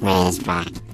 raised by.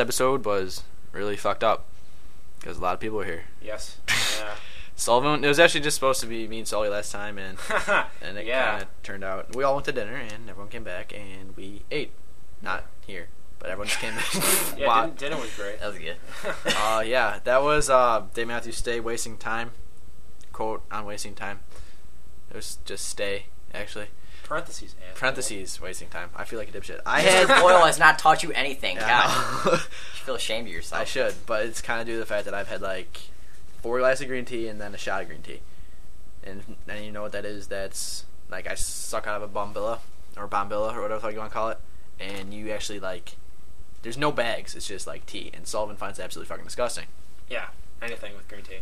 Episode was really fucked up because a lot of people were here. Yes. Yeah. Sullivan, it was actually just supposed to be me and Sully last time, and and it Yeah. kind of turned out. We all went to dinner, and everyone came back, and we ate. Not here, but everyone just came. yeah, Wow. din- dinner was great. That was good. uh, yeah, that was uh, Dave Matthews Stay wasting time. Quote on wasting time. It was just stay actually. Parentheses. asshole. Parentheses wasting time. I feel like a dipshit. I Mr. had Boyle has not taught you anything. Yeah, God, I you feel ashamed of yourself. I should, but it's kind of due to the fact that I've had like four glasses of green tea and then a shot of green tea, and and you know what that is? That's like I suck out of a bombilla or bombilla or whatever the fuck you want to call it, and you actually like there's no bags. It's just like tea, and Sullivan finds it absolutely fucking disgusting. Yeah. Anything with green tea.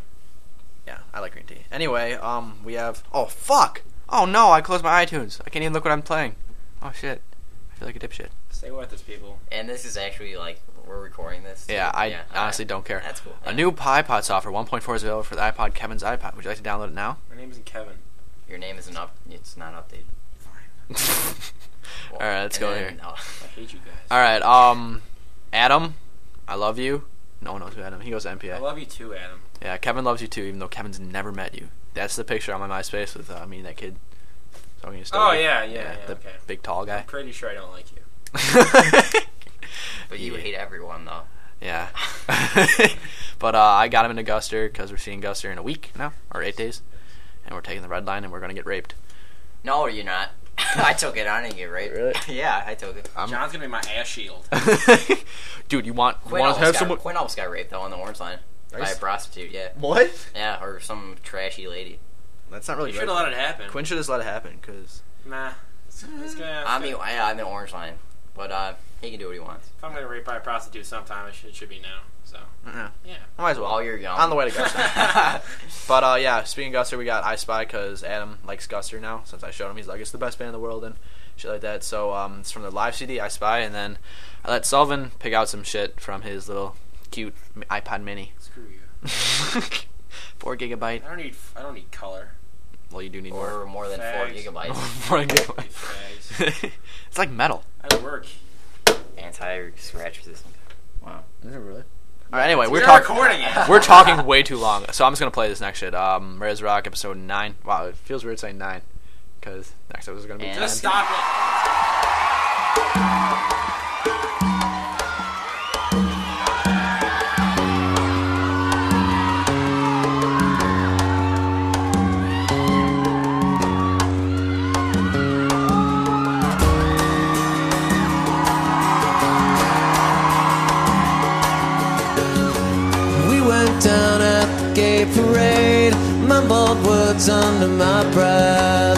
Yeah, I like green tea. Anyway, um, we have oh fuck, oh no, I closed my iTunes. I can't even look what I'm playing. Oh shit, I feel like a dipshit. Stay with us, people. And this is actually like we're recording this. too. Yeah, I alright. honestly don't care. That's cool. A Yeah. new iPod software 1.4 is available for the iPod Kevin's iPod. Would you like to download it now? My name isn't Kevin. Your name isn't up. It's not updated. Fine. All right, let's go then- here. No. I hate you guys. All right, um, Adam, I love you. No one knows who Adam. He goes to I love you too, Adam. Yeah, Kevin loves you too, even though Kevin's never met you. That's the picture on my MySpace with uh, me and that kid. talking to Oh Stogie. yeah, yeah, yeah. the okay. big tall guy. I'm pretty sure I don't like you. But you Yeah. hate everyone though. Yeah. but uh, I got him into Guster because we're seeing Guster in a week now, or eight days. And we're taking the red line and we're going to get raped. No, you're not. I took it. I didn't get raped. Really? yeah, I took it. I'm- John's gonna be my ass shield. Dude, you want, you want to have got, someone. Quinn almost got raped though on the orange line by Nice. a prostitute. Yeah, What? yeah, or some trashy lady. That's not really You good. should have let it happen. Quinn should have just let it happen because. Nah. It's, it's gonna, I mean, yeah, I'm in orange line, but uh, he can do what he wants. if I'm gonna rape by a prostitute sometime, it should, it should be now. So Uh-uh. yeah. I might as well. While you're young. On the way to Guster. but uh, yeah, speaking of Guster, we got I Spy because Adam likes Guster now. Since I showed him, he's like, it's the best band in the world and shit like that. So um, it's from the live CD, I Spy, and then I let Sullivan pick out some shit from his little cute iPod Mini. Screw you. Four gigabyte. I don't need. I don't need color. Well, you do need or more. more than four gigabytes. Four You gigabyte. it's like metal. I work. Anti-scratch resistant. Wow. Is it really? All right. Anyway, we're You're talking. recording it. We're talking way too long, so I'm just gonna play this next shit. Um, Res Rock episode nine. Wow, it feels weird saying nine, because next episode is gonna be And- ten. Just stop it. Words under my breath.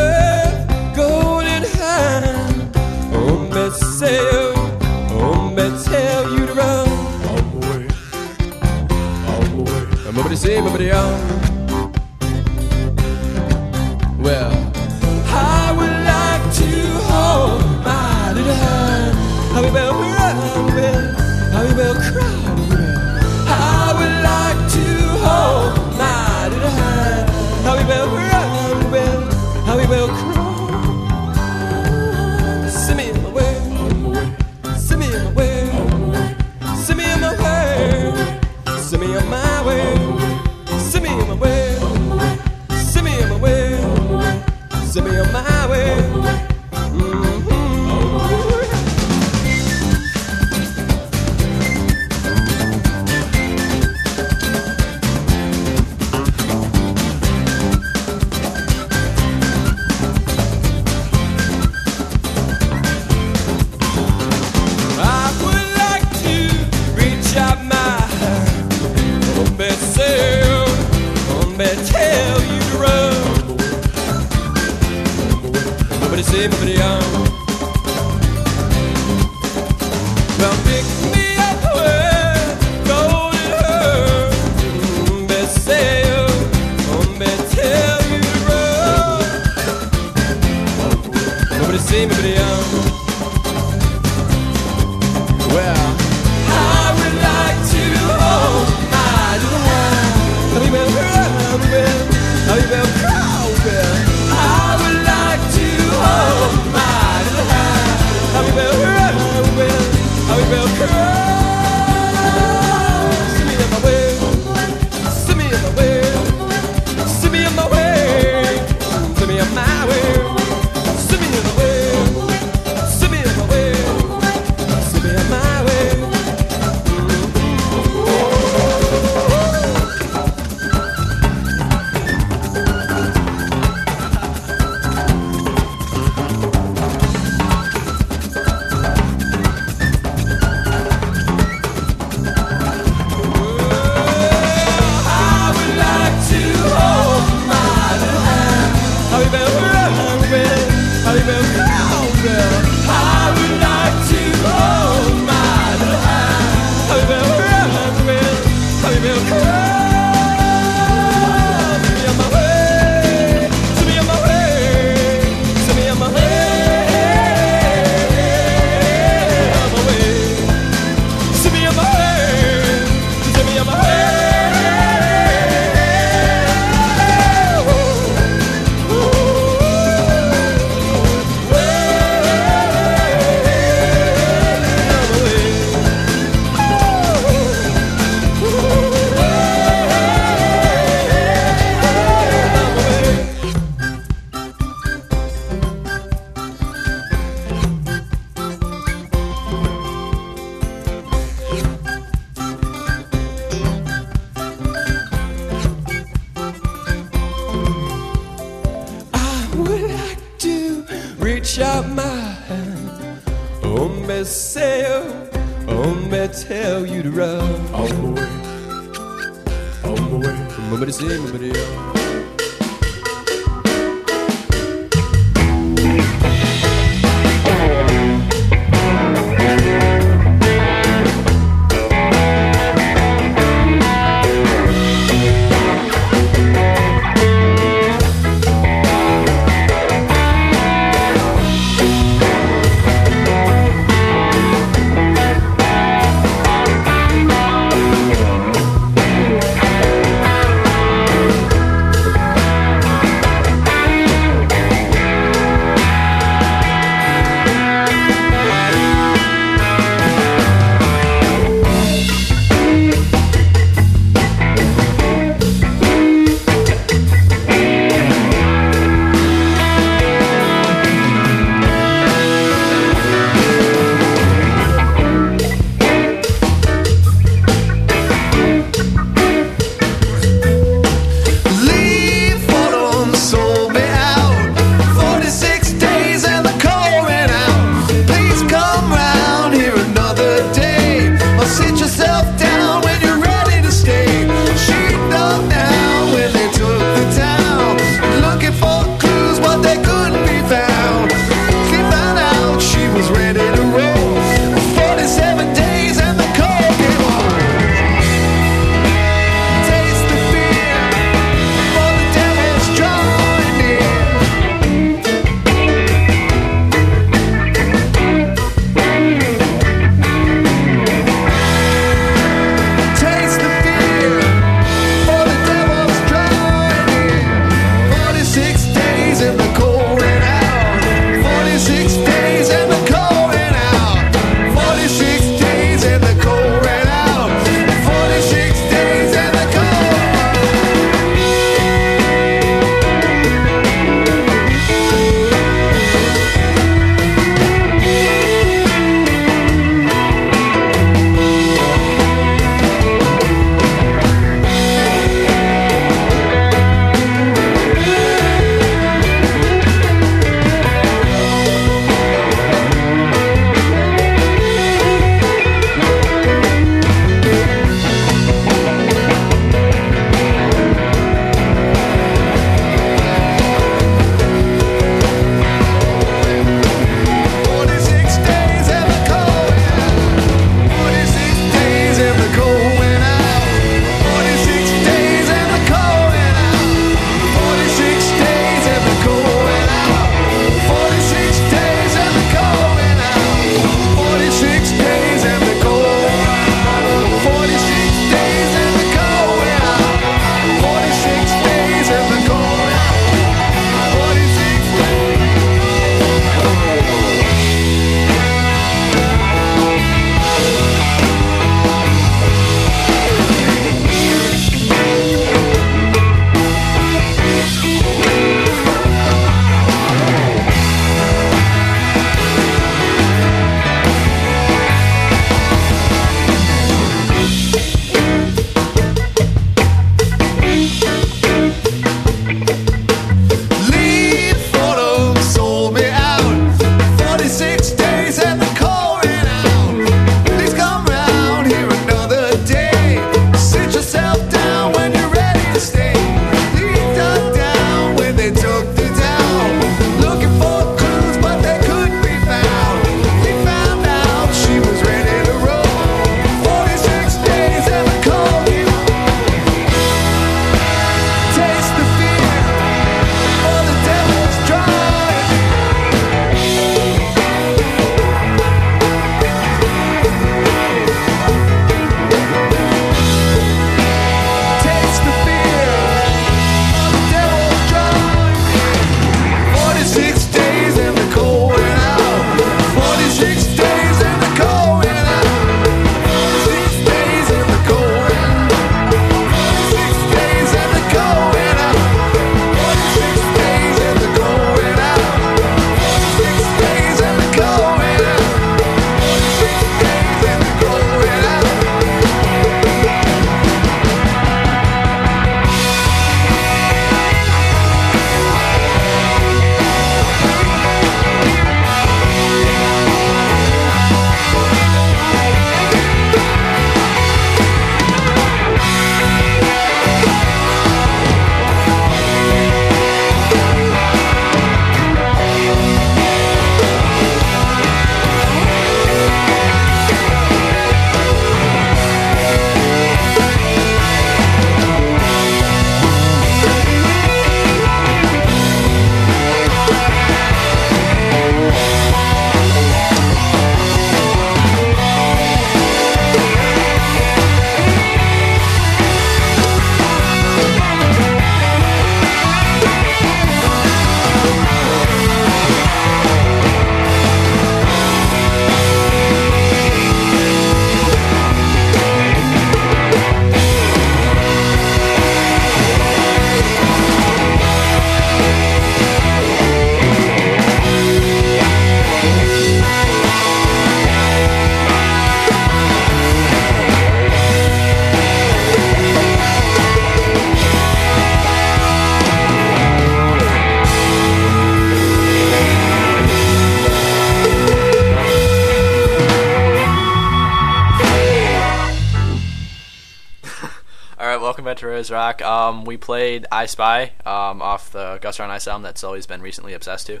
Rock. Um, we played I Spy um, off the Guster on Ice album that's always been recently obsessed to.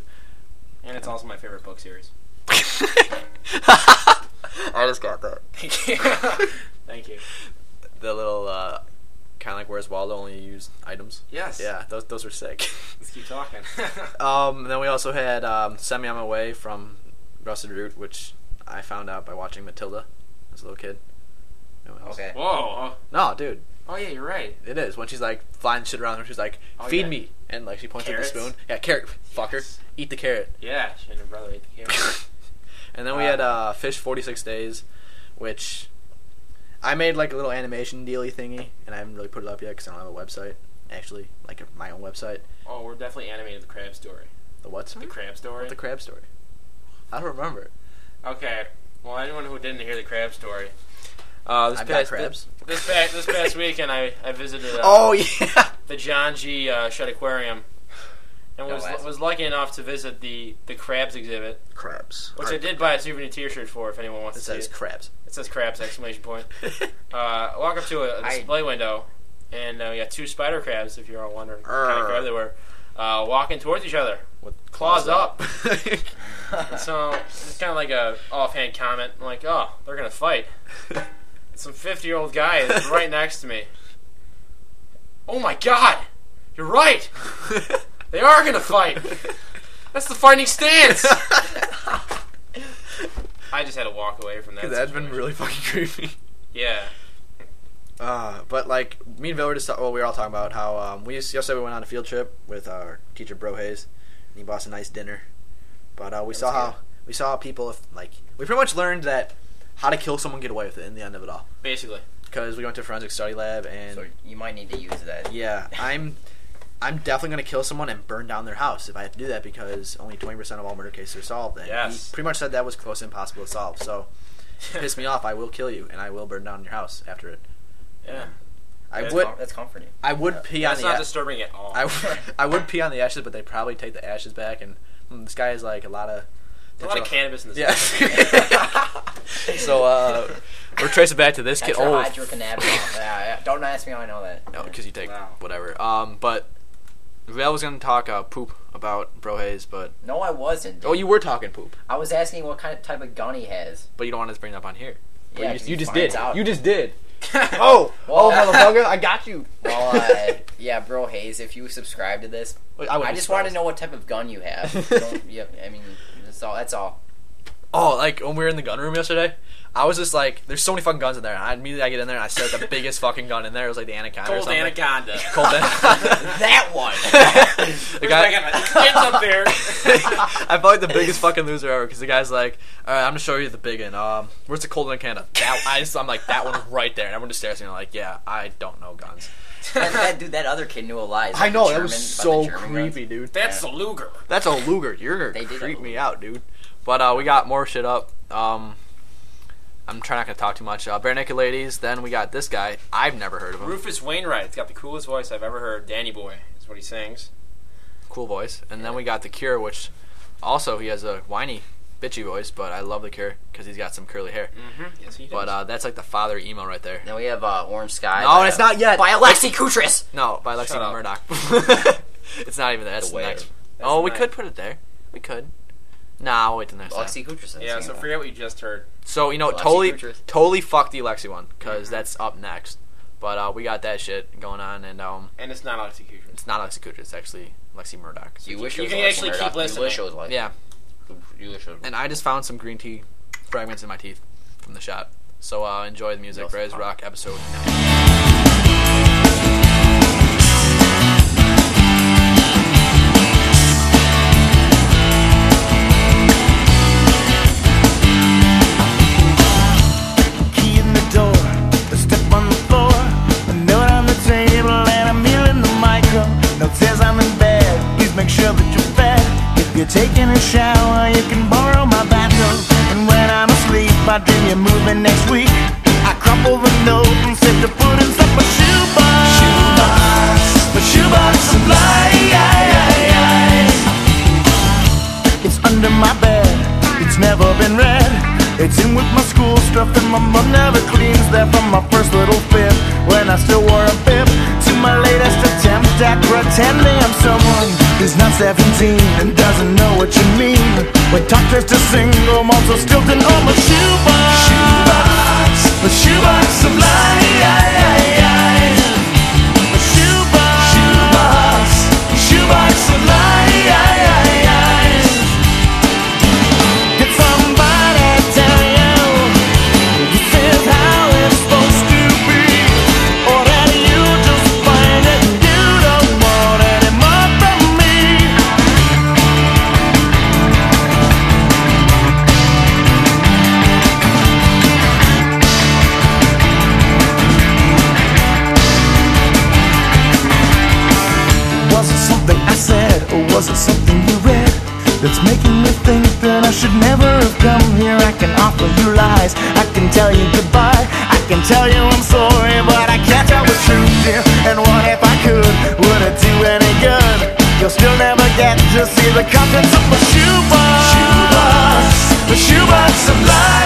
And it's also my favorite book series. I just got that. Thank you. Thank you. The little, uh, kind of like Where's Waldo, only used items. Yes. Yeah, those those were sick. Let's keep talking. um, then we also had um, Send Me On My Way from Rusted Root, which I found out by watching Matilda as a little kid. No. Okay. Whoa. No, dude, Oh yeah, you're right. it is. When she's like flying shit around her, she's like, Oh, feed yeah. me. And like she points Carrots? at the spoon. Yeah, carrot. Fucker. Yes. Eat the carrot. Yeah, she and her brother ate the carrot. And then we had uh, Phish 46 Days, which I made like a little animation dealy thingy, and I haven't really put it up yet because I don't have a website. Actually, like my own website. oh, we're definitely animated the crab story. The what? The crab story. The crab story. I don't remember. Okay. Well, anyone who didn't hear the crab story. Uh, this I've got past crabs. This, past this past weekend, I I visited. Uh, Oh yeah. the John G. Uh, Shedd Aquarium, and No, was was lucky enough to visit the the crabs exhibit, crabs. which I did buy a souvenir T-shirt for. If anyone wants It to see says it, says crabs. it says crabs! Exclamation point. Uh, walk up to a display window, and uh, we got two spider crabs. If you're all wondering what kind of crab they were, uh, walking towards each other. With Claws up. So it's kind of like a offhand comment. I'm like, oh, they're gonna fight. Some 50 year old guy is right next to me. Oh my god! You're right! They are gonna fight! That's the fighting stance! I just had to walk away from that. That'd been really fucking creepy. Yeah. Uh, but like me and Bill were just well, we were all talking about how um, we used, yesterday we went on a field trip with our teacher Bro Hayes, and he bought us a nice dinner. But uh, we saw how we saw how people if, like we pretty much learned that how to kill someone, get away with it in the end of it all. Basically. Because we went to a forensic study lab, and So you might need to use that. yeah, I'm I'm definitely gonna kill someone and burn down their house if I have to do that because only twenty percent of all murder cases are solved. And Yes. he pretty much said that was close to impossible to solve. So if you piss me off, I will kill you and I will burn down your house after it. Yeah. I That's would Com- that's comforting. I would pee on That's the not a- disturbing at all. I, w- I would pee on the ashes, but they probably take the ashes back. And mm, this guy has like a lot of a lot of cannabis in this. Yeah. so uh, we're tracing back to this kid. That's Oh, hydrocannabinol. yeah, yeah. Don't ask me how I know that. no, because you take Wow. whatever. Um, but Val was gonna talk uh, poop about Bro Hayes, but No, I wasn't. oh, you were talking poop, I was asking what kind of type of gun he has. but you don't want us to bring it up on here. But Yeah, you 'cause just, he you just finds did. out. You just did. oh, Well, oh, motherfucker! I got you. Well, uh, yeah, bro, Hayes, if you subscribe to this, Wait, I, wouldn't just want to surprised. know what type of gun you have. You don't- yeah, I mean, that's all. That's all. Oh, like when we were in the gun room yesterday, I was just like, "There's so many fucking guns in there." And I immediately I get in there and I set the biggest fucking gun in there. It was like the anaconda. or Colt something. anaconda. Colt anaconda. That one. the guy, I got my kids up there. I felt like the biggest fucking loser ever because the guy's like, "All right, I'm gonna show you the big one. Um, where's the Colt anaconda?" That I just, I'm like, that one right there, and everyone just stares at me like, "Yeah, I don't know guns." that, that dude, that other kid knew a lie. It's I know the that was German- about so the guns. creepy, dude. That's a Luger. That's a Luger. You're gonna They did creep have me Luger. out, dude. But uh, we got more shit up. Um, I'm trying not gonna talk too much. Uh, Barenaked Ladies. Then we got this guy. I've never heard of him. Rufus Wainwright. He's got the coolest voice I've ever heard. Danny Boy is what he sings. Cool voice. And then we got The Cure, which also he has a whiny, bitchy voice. But I love The Cure because he's got some curly hair. Mm-hmm. Yes, he does. But uh, that's like the father emo right there. Then we have uh, Orange Sky. No, by, it's not yet. By Alexi Kutris. No, by Lexi Murdoch. it's not even there. That's The the, next. That's oh, the we next. could put it there. We could. Nah, I'll wait till next time. Alexi Kutris. yeah, so forget what you just heard. So you know, Alexi totally, Kutris. totally fuck the Alexi one because Mhm. that's up next. But uh, we got that shit going on, and um, And it's not execution. it's not Alexi Kutris. It's actually Lexi Murdoch. You wish You it was can Alexi actually keep Murdoch. You wish it was like. Yeah, should. And I just found some green tea fragments in my teeth from the shot. So uh, enjoy the music. Raise Rock episode 9. You're taking a shower, you can borrow my bathrobe. And when I'm asleep, I dream you're moving next week. I crumple the note and save to put in some shoebox. Shoebox, a shoebox supply. It's under my bed, it's never been read. It's in with my school stuff and my mom never cleans that from my first little fib when I still wore a bib. My latest attempt at pretending I'm someone who's not 17 and doesn't know what you mean. When turns to single, I'm also stilted on my shoebox. Shoebox, the shoebox of lies. Shoebox, shoebox, shoebox of lies. That's making me think that I should never have come here? I can offer you lies, I can tell you goodbye, I can tell you I'm sorry, but I can't tell the truth, dear. And what if I could? Would it do any good? You'll still never get to see the contents of my shoebox. The shoebox of lies.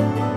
Your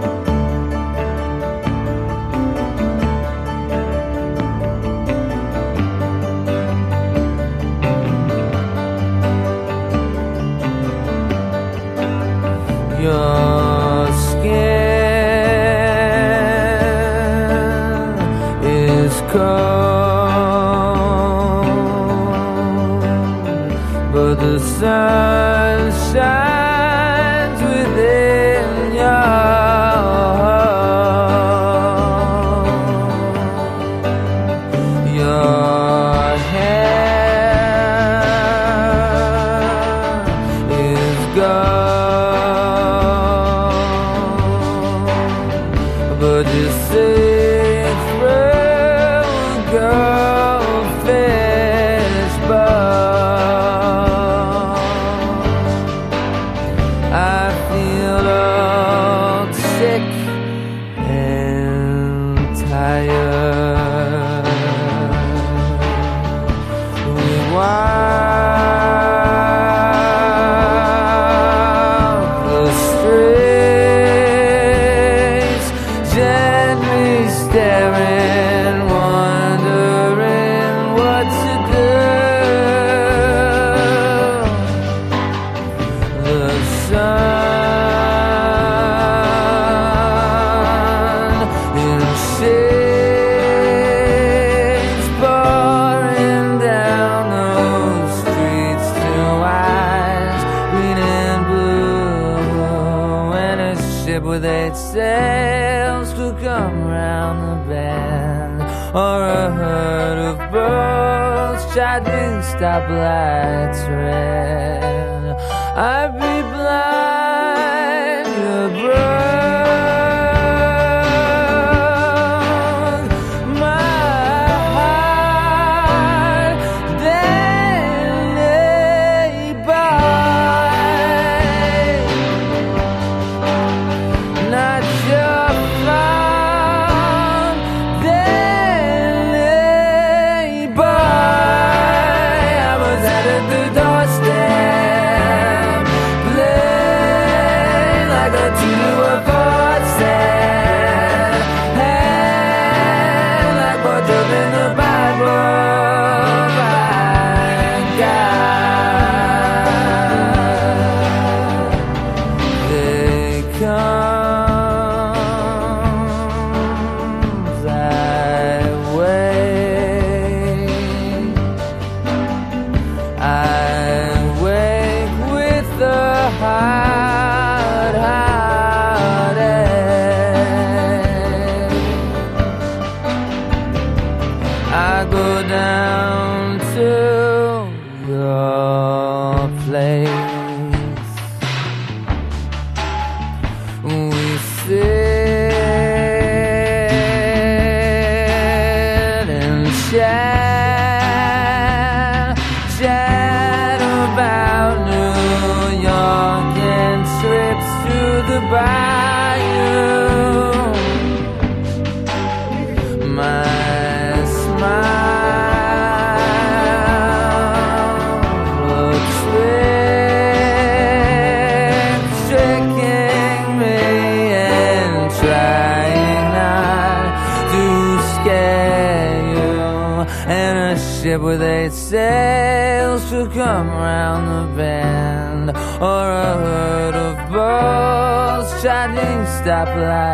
shining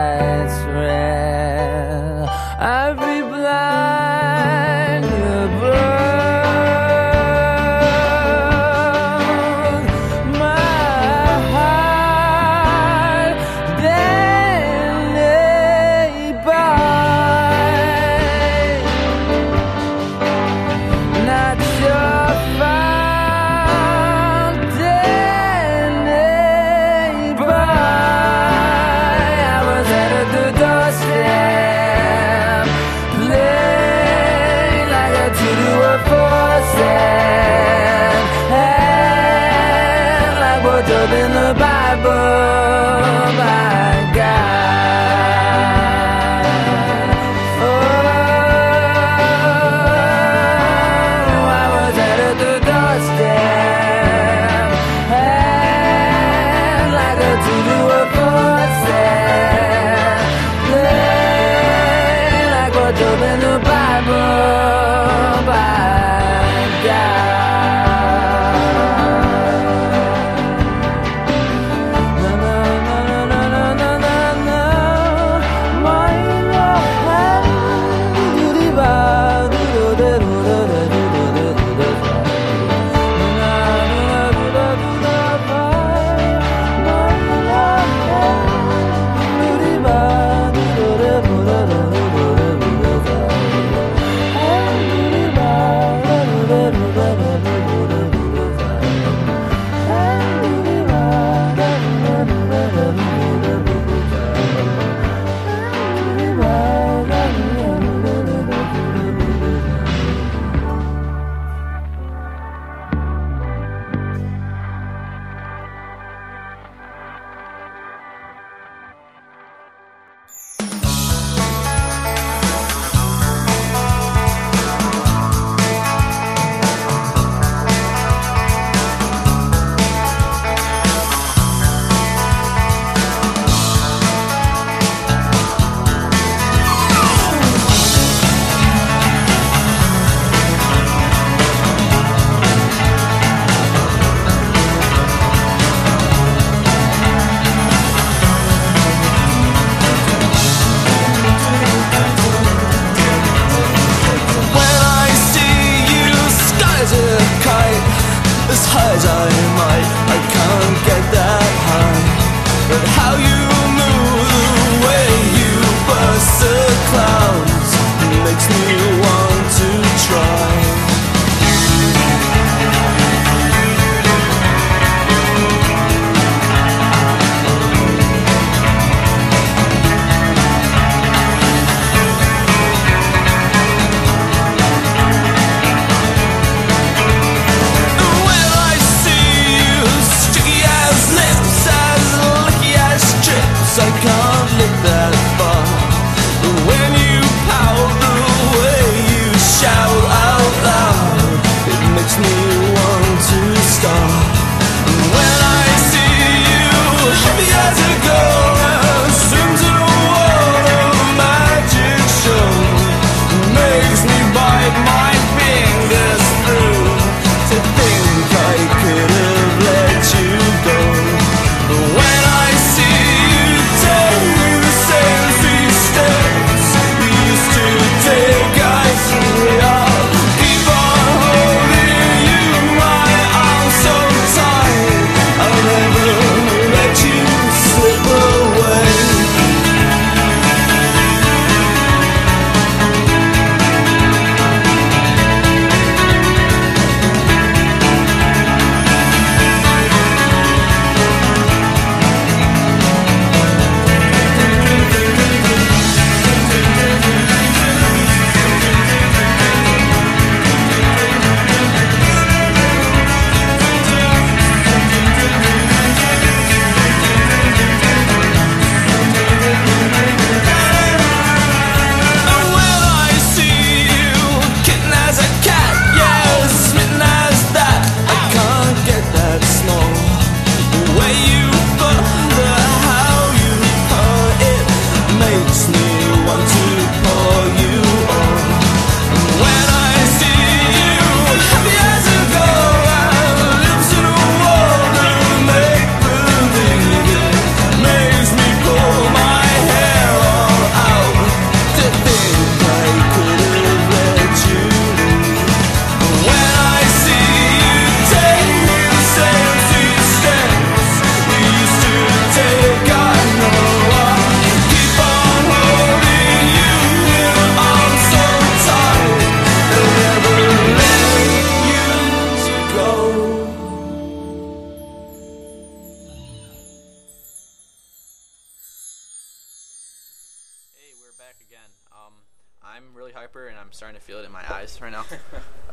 in right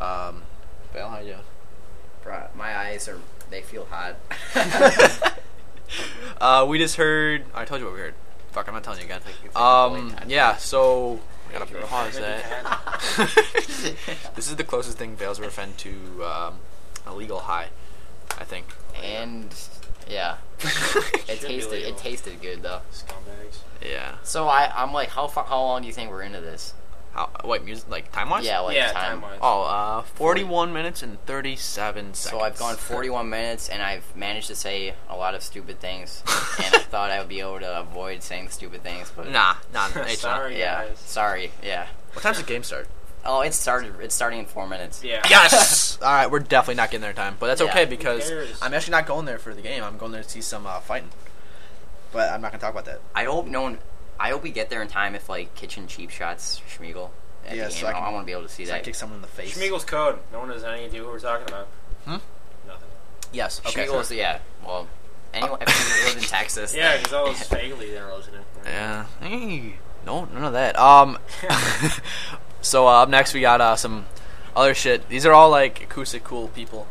now. um, Bale, how you doing? Bruh, my eyes are, they feel hot. Uh, we just heard. I told you what we heard. Fuck, I'm not telling you again. it's like a bullet Um, yeah. So we gotta You're a pause that. this is the closest thing Bale's ever been to um, a legal high. I think. and, yeah. It tasted it tasted good though. Scumbags. Yeah. So I, I'm like, how far, how long do you think we're into this? How? Wait, music like time wise? Yeah, like yeah, time. time-wise. Oh, uh, 41 minutes and 37 seconds. So I've gone 41 minutes and I've managed to say a lot of stupid things, and I thought I would be able to avoid saying stupid things, but Nah, nah, it's not. Sorry, yeah, guys. sorry, yeah. What time's the game start? Oh, it started. It's starting in four minutes. Yeah. Yes. All right, we're definitely not getting there in time, but that's Yeah. okay because? I'm actually not going there for the game. I'm going there to see some uh, fighting. But I'm not gonna talk about that. I hope no one. I hope we get there in time if like kitchen cheap shots Schmiegel. At Yeah, the so game. I I, want to be able to see So I that. kick someone in the face. Schmiegel's code. No one has any idea what we're talking about. Hmm? Nothing. Yes. Okay. Schmiegel's yeah. Well, anyone if you live in Texas. Yeah, then- because all those vaguely they're listening. Yeah. Hey, no, none of that. Um. so uh, up next we got uh, some other shit. These are all like acoustic cool people.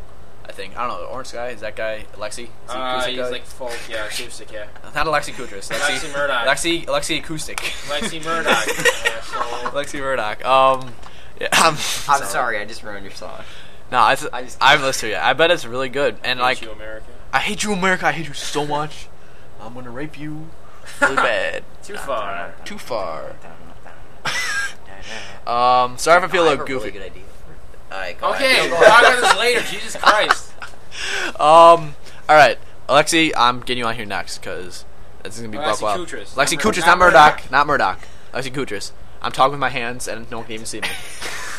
I think I don't know. Orange guy is that guy Alexi? Is he Uh, acoustic he's guy? like folk, yeah, acoustic, yeah. not Alexi Kutris. Alexi Murdoch. Alexi Alexi acoustic. Lexi Murdoch. asshole. Alexi Murdoch. Um. Yeah. I'm, I'm sorry, I just ruined your song. No, I, I just- I haven't listened to it. I bet it's really good. And like, Hate you, America. I hate you, America. I hate you so much. I'm gonna rape you really bad. Too far. Too far. Um, sorry if I feel a I little a goofy. Really good idea. All right, Okay, we'll talk about this later. Jesus Christ. Um, all right, Alexi, I'm getting you on here next because this is gonna be Alexi buck wild. Kutris. Lexi Not Kutris, not not Murdoch, Murdoch. not Murdoch. Alexi Kutris. I'm talking with my hands and no one can even see me.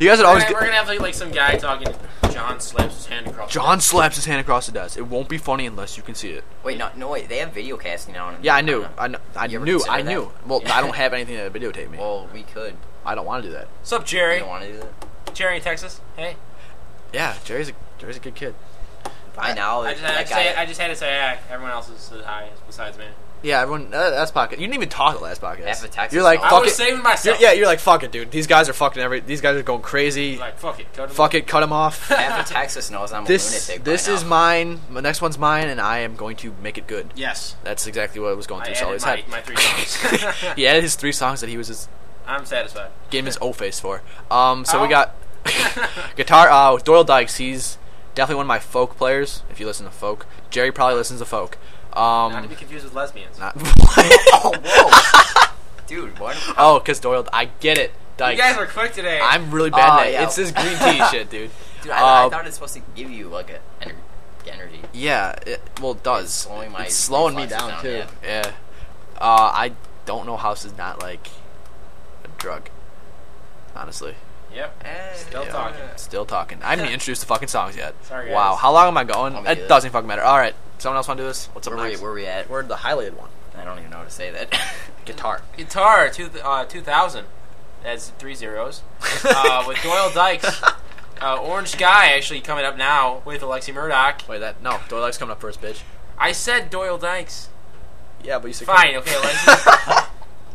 you guys would always We're gonna have like, like some guy talking. John slaps his hand across. John slaps his hand across the desk. It won't be funny unless you can see it. Wait, no, no, wait. They have video casting now. Yeah, I knew. I, kn- I You ever knew. I that? knew. Well, I don't have anything to videotape me. Well, we could. I don't want to do that. What's up, You Jerry? don't want to do that. Jerry in Texas. Hey. Yeah, Jerry's a Jerry's a good kid. By now, I just, had that to say, I just had to say hi. Everyone else is said hi besides me. Yeah, everyone. Uh, that's podcast. You didn't even talk the last podcast. Half of Texas You're like, knows. I was it. saving You're, myself. yeah, you're like, fuck it, dude. These guys are fucking every. These guys are going crazy. Like fuck it. Cut him fuck it, cut them off. half of Texas knows I'm a this lunatic. by this now. is mine. The next one's mine, and I am going to make it good. Yes. That's exactly what I was going I through added Sully's my, head. my three songs. he added his three songs that he was just I'm satisfied. gave him his O face for. Um, so we got guitar. Uh, Doyle Dykes. He's definitely one of my folk players. If you listen to folk, Jerry probably listens to folk. Um, Not to be confused with lesbians. not- Oh, whoa. Dude, what? oh, because Doyle. I get it. you guys are quick today. I'm really bad Oh, at it. yeah. It's this green tea shit, dude. Dude, I, Uh, I thought it's supposed to give you like a ener- energy. Yeah, it, well, it does. It's slowing my it's slowing me down, down, too. Yeah. Uh, I don't know how this is not like a drug. Honestly, Yep. Still Yeah. talking. still talking. I haven't even introduced the fucking songs yet. Sorry, Wow, how long am I going? I'll It good. doesn't fucking matter. All right, someone else want to do this? What's up Where we, next? where we at? We're the highlighted one. I don't even know how to say that. Guitar. Guitar two uh, 2000. That's three zeros. Uh, with Doyle Dykes. Uh, Orange Guy actually coming up now with Alexi Murdoch. Wait, that no. Doyle's coming up first, bitch. I said Doyle Dykes. Yeah, but you said Fine, okay, Alexi.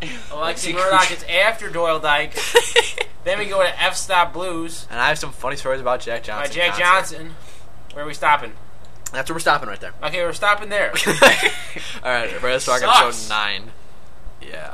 Alexi Alexi Murdoch is after Doyle Dyke. then we go to F Stop Blues And I have some funny stories about Jack by Johnson. Jack concert. Johnson. Where are we stopping? That's where we're stopping right there. Okay, we're stopping there. All right, Brothers Talk Sucks. episode nine. Yeah.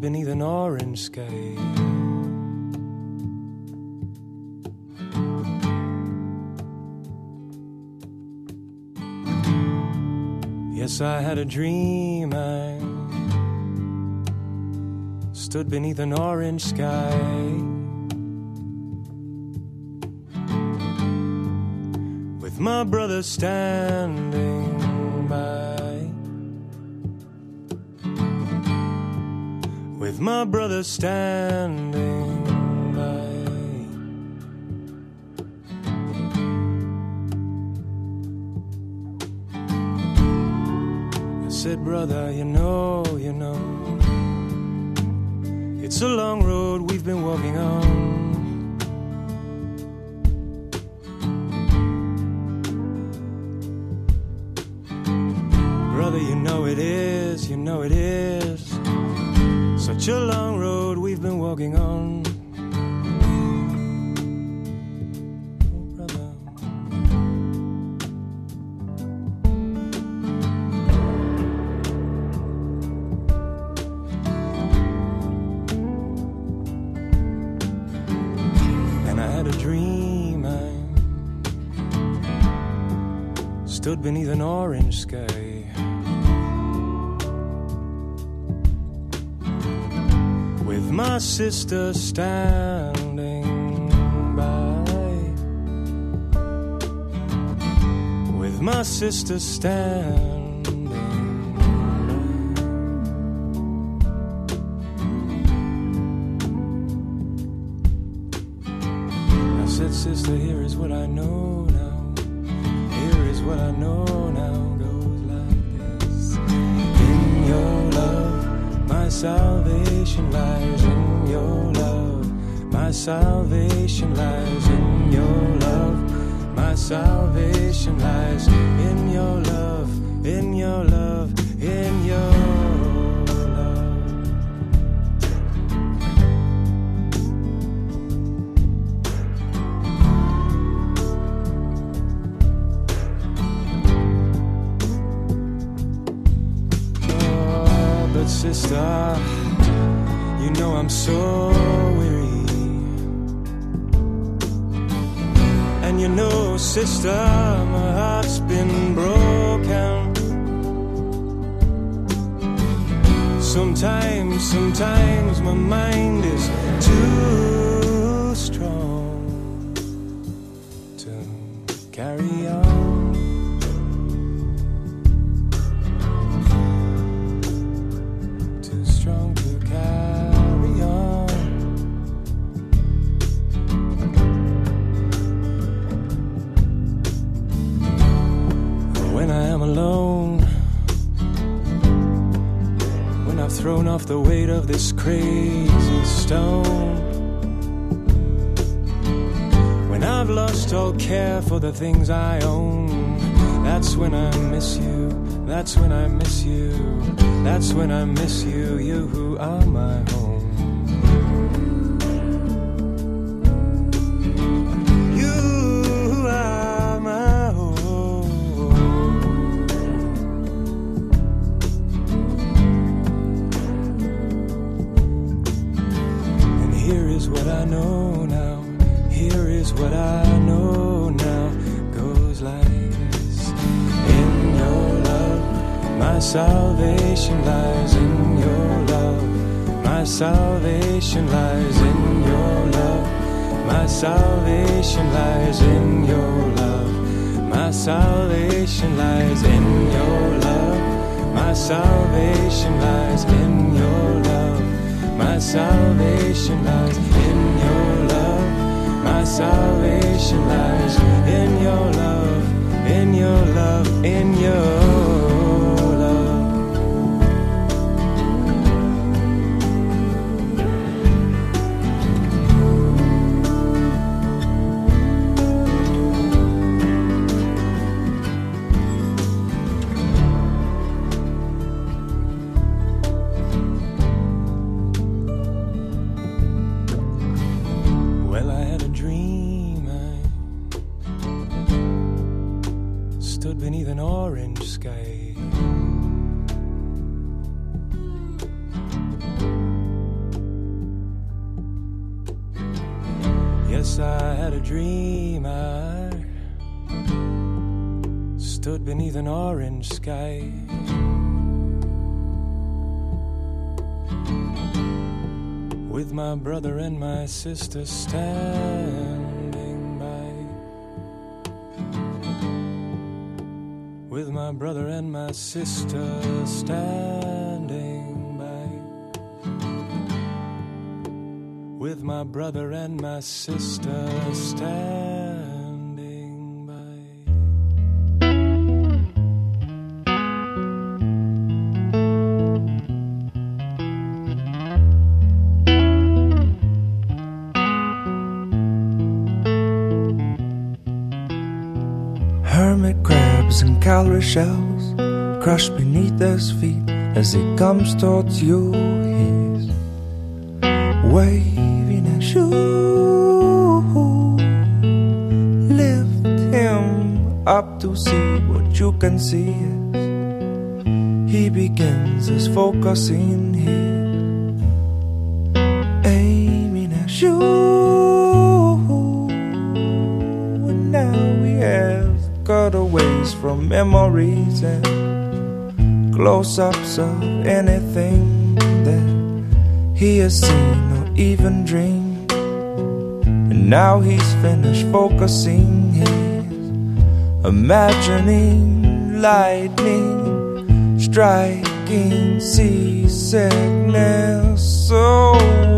Beneath an orange sky. Yes, I had a dream. I stood beneath an orange sky. With my brother standing by. With my brother standing by. I said, brother, you know, you know, it's a long road we've been walking on. Brother, you know it is, you know it is. Such a long road we've been walking on. Brother. And I had a dream. I stood beneath an orange sky. My sister standing by. With my sister standing. I said, Sister, here is what I know now. Here is what I know salvation lies. In your love, my salvation lies. In your love, my salvation lies. In your love, in your love, in Sometimes, sometimes my mind is too strong to carry on. The weight of this crazy stone, when I've lost all care for the things I own, that's when I miss you. That's when I miss you. That's when I miss you. You who are my home. Salvation lies in your love. My salvation lies in your love. My salvation lies in your love. My salvation lies in your love. My salvation lies in your love. My salvation lies in your love. In your love. In your a dream. I stood beneath an orange sky. With my brother and my sister standing by. With my brother and my sister standing with my brother and my sister standing by. Hermit crabs and cowrie shells crushed beneath his feet as he comes towards you. He's at you. Lift him up to see what you can see he begins his focusing here, aiming at you. And now he has cutaways from memories and close-ups of anything that he has seen or even dreamed. Now he's finished focusing his imagining lightning striking seasickness away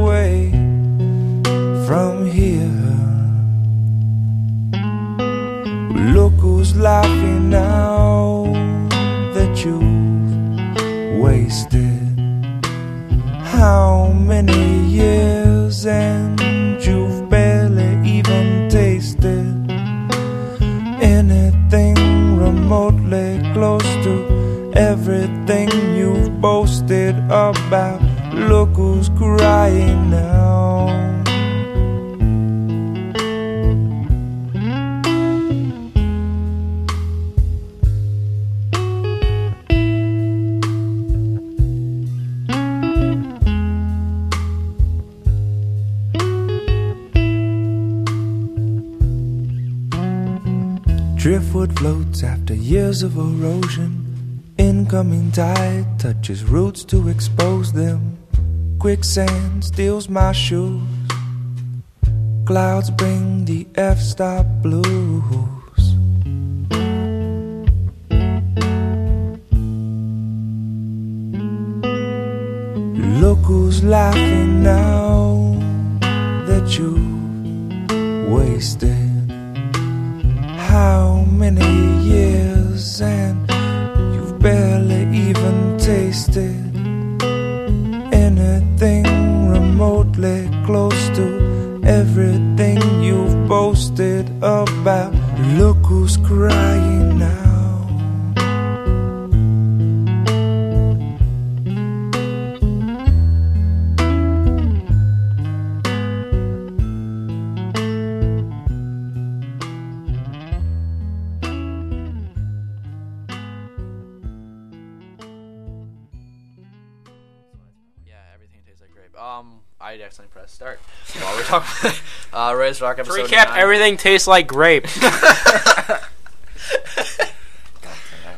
Driftwood floats after years of erosion. Incoming tide touches roots to expose them. Quicksand steals my shoes. Clouds bring the F stop blues. Look who's laughing now that you wasted many years and you've barely even tasted Race Rock To recap, nine. everything tastes like grape.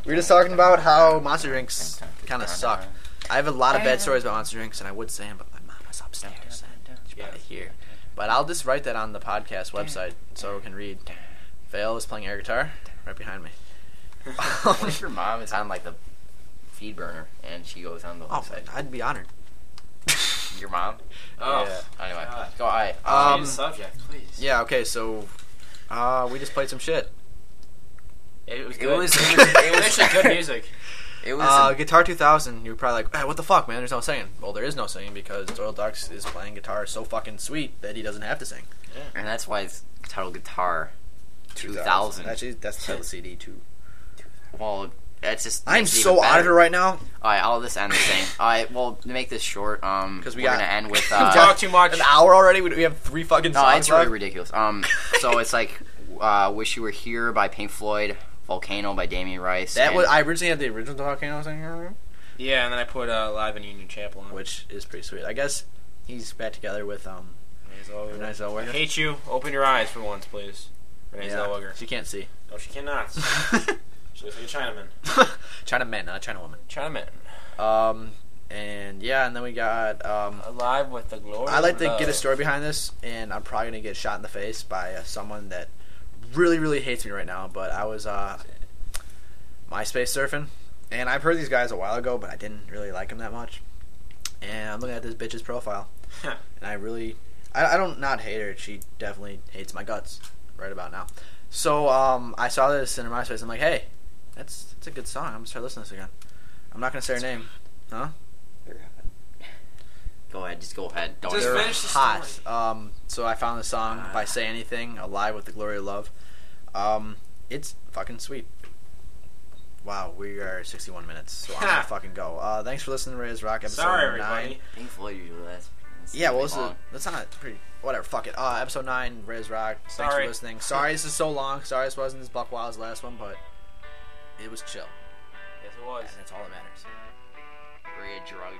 We were just talking about how monster drinks kind of suck. I have a lot of bad stories about monster drinks, and I would say them, but my mom is upstairs. and She probably hear. But I'll just write that on the podcast website so everyone can read. Vail is playing air guitar right behind me. What if your mom is on like the feed burner and she goes on the Oh. I'd be honored. Your mom? Oh, Yeah. Anyway, God. go. I. Um, Change subject, please. Yeah. Okay. So, uh, we just played some shit. It was It good. was. It was. It was actually good music. It was. Uh, Guitar 2000. You're probably like, hey, what the fuck, man? There's no singing. Well, there is no singing because Doyle Dykes is playing guitar so fucking sweet that he doesn't have to sing. and that's why it's titled Guitar 2000. Actually, that's the title of the CD too. Well, that's just. I'm so even better. honored right now. Alright, I'll just end this thing. Alright, well, to make this short, um, 'Cause we we're got- gonna end with. Uh, Talk too much. An hour already. We we have three fucking no, songs it's really left. ridiculous. Um, so it's like uh, "Wish You Were Here" by Pink Floyd, "Volcano" by Damien Rice. That and- was I originally had the original Volcano thing here, Yeah, and then I put uh, live in Union Chapel on. which is pretty sweet. I guess he's back together with um Renee Zellweger. Renee I Zellweger. hate you. Open your eyes for once, please. Renee Yeah, Zellweger. She can't see. No, she cannot. she looks like a Chinaman. China man, not China woman. Chinaman. Um, and yeah, and then we got um. Alive with the glory. I like to get a story behind this, and I'm probably gonna get shot in the face by uh, someone that really, really hates me right now. But I was uh, MySpace surfing, and I've heard these guys a while ago, but I didn't really like them that much. And I'm looking at this bitch's profile, and I really, I, I don't not hate her. She definitely hates my guts right about now. So um, I saw this in her MySpace. I'm like, hey, that's that's a good song. I'm gonna start listening to this again. I'm not gonna say her name, huh? Go ahead, just go ahead. Don't Just They're finish the hot. story. Um, so I found the song by Say Anything, Alive with the Glory of Love. Um, it's fucking sweet. Wow, we are 61 minutes, so I'm gonna fucking go. Uh, thanks for listening to Rays Rock episode Sorry, nine. everybody. Thankfully, you that's, that's Yeah, well, really this is, long. that's not pretty. Whatever, fuck it. Uh, episode nine, Riz Rock. Thanks Sorry. for listening. Sorry this is so long. Sorry this wasn't as buck wild as the last one, but it was chill, Yes, it was. and that's all that matters. Bria drugged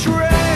Train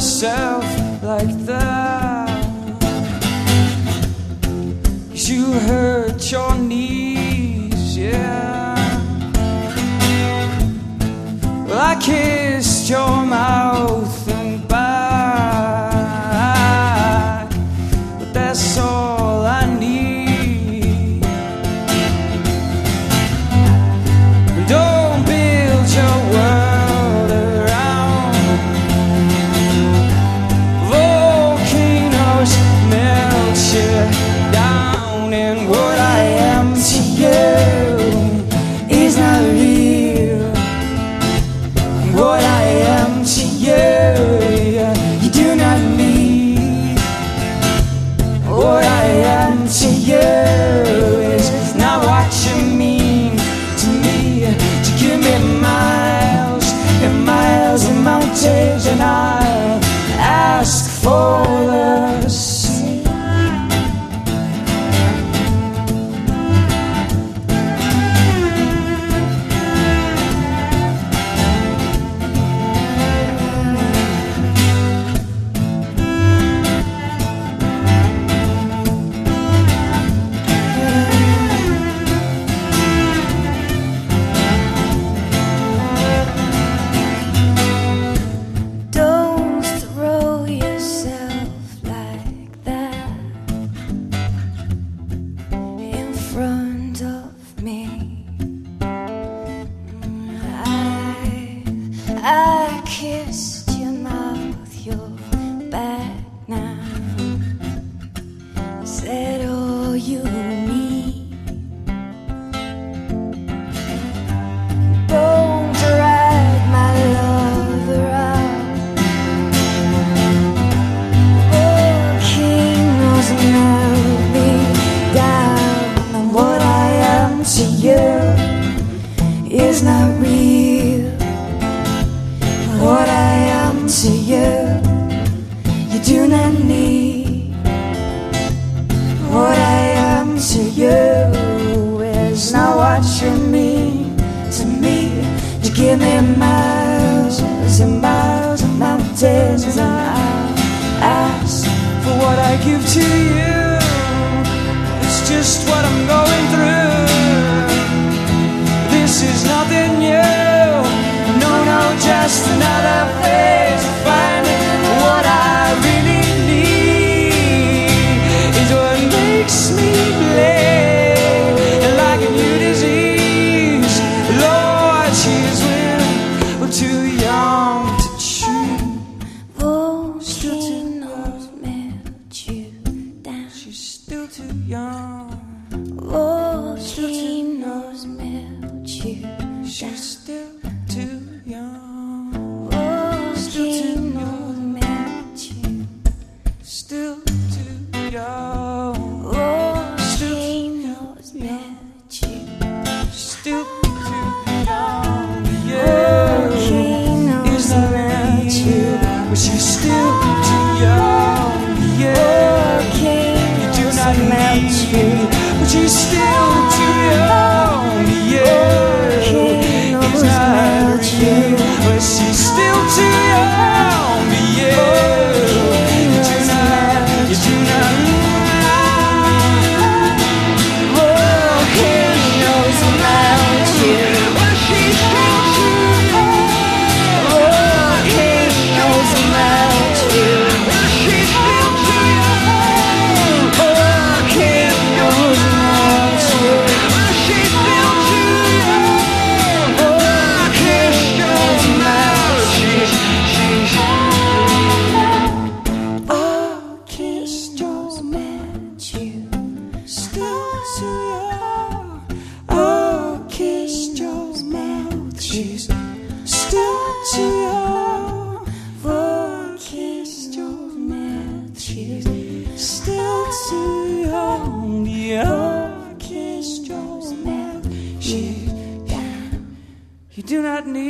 myself like that. Cause you hurt your knees, yeah. Well, I kissed your mouth. give to you. It's just what I'm going through. This is nothing new. No, no, just another.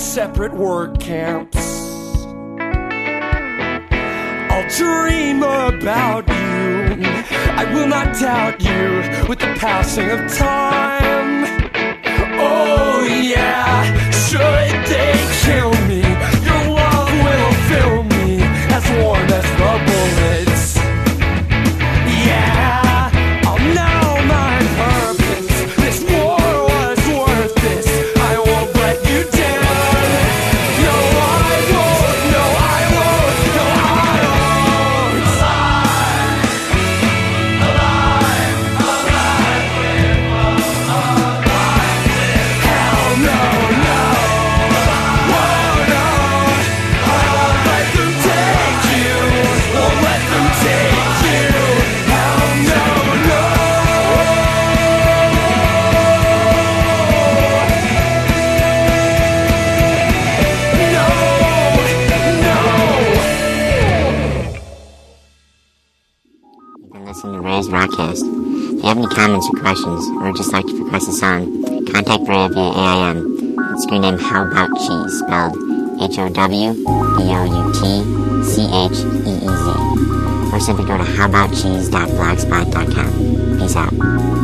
separate Howboutcheese.blogspot.com. Peace out.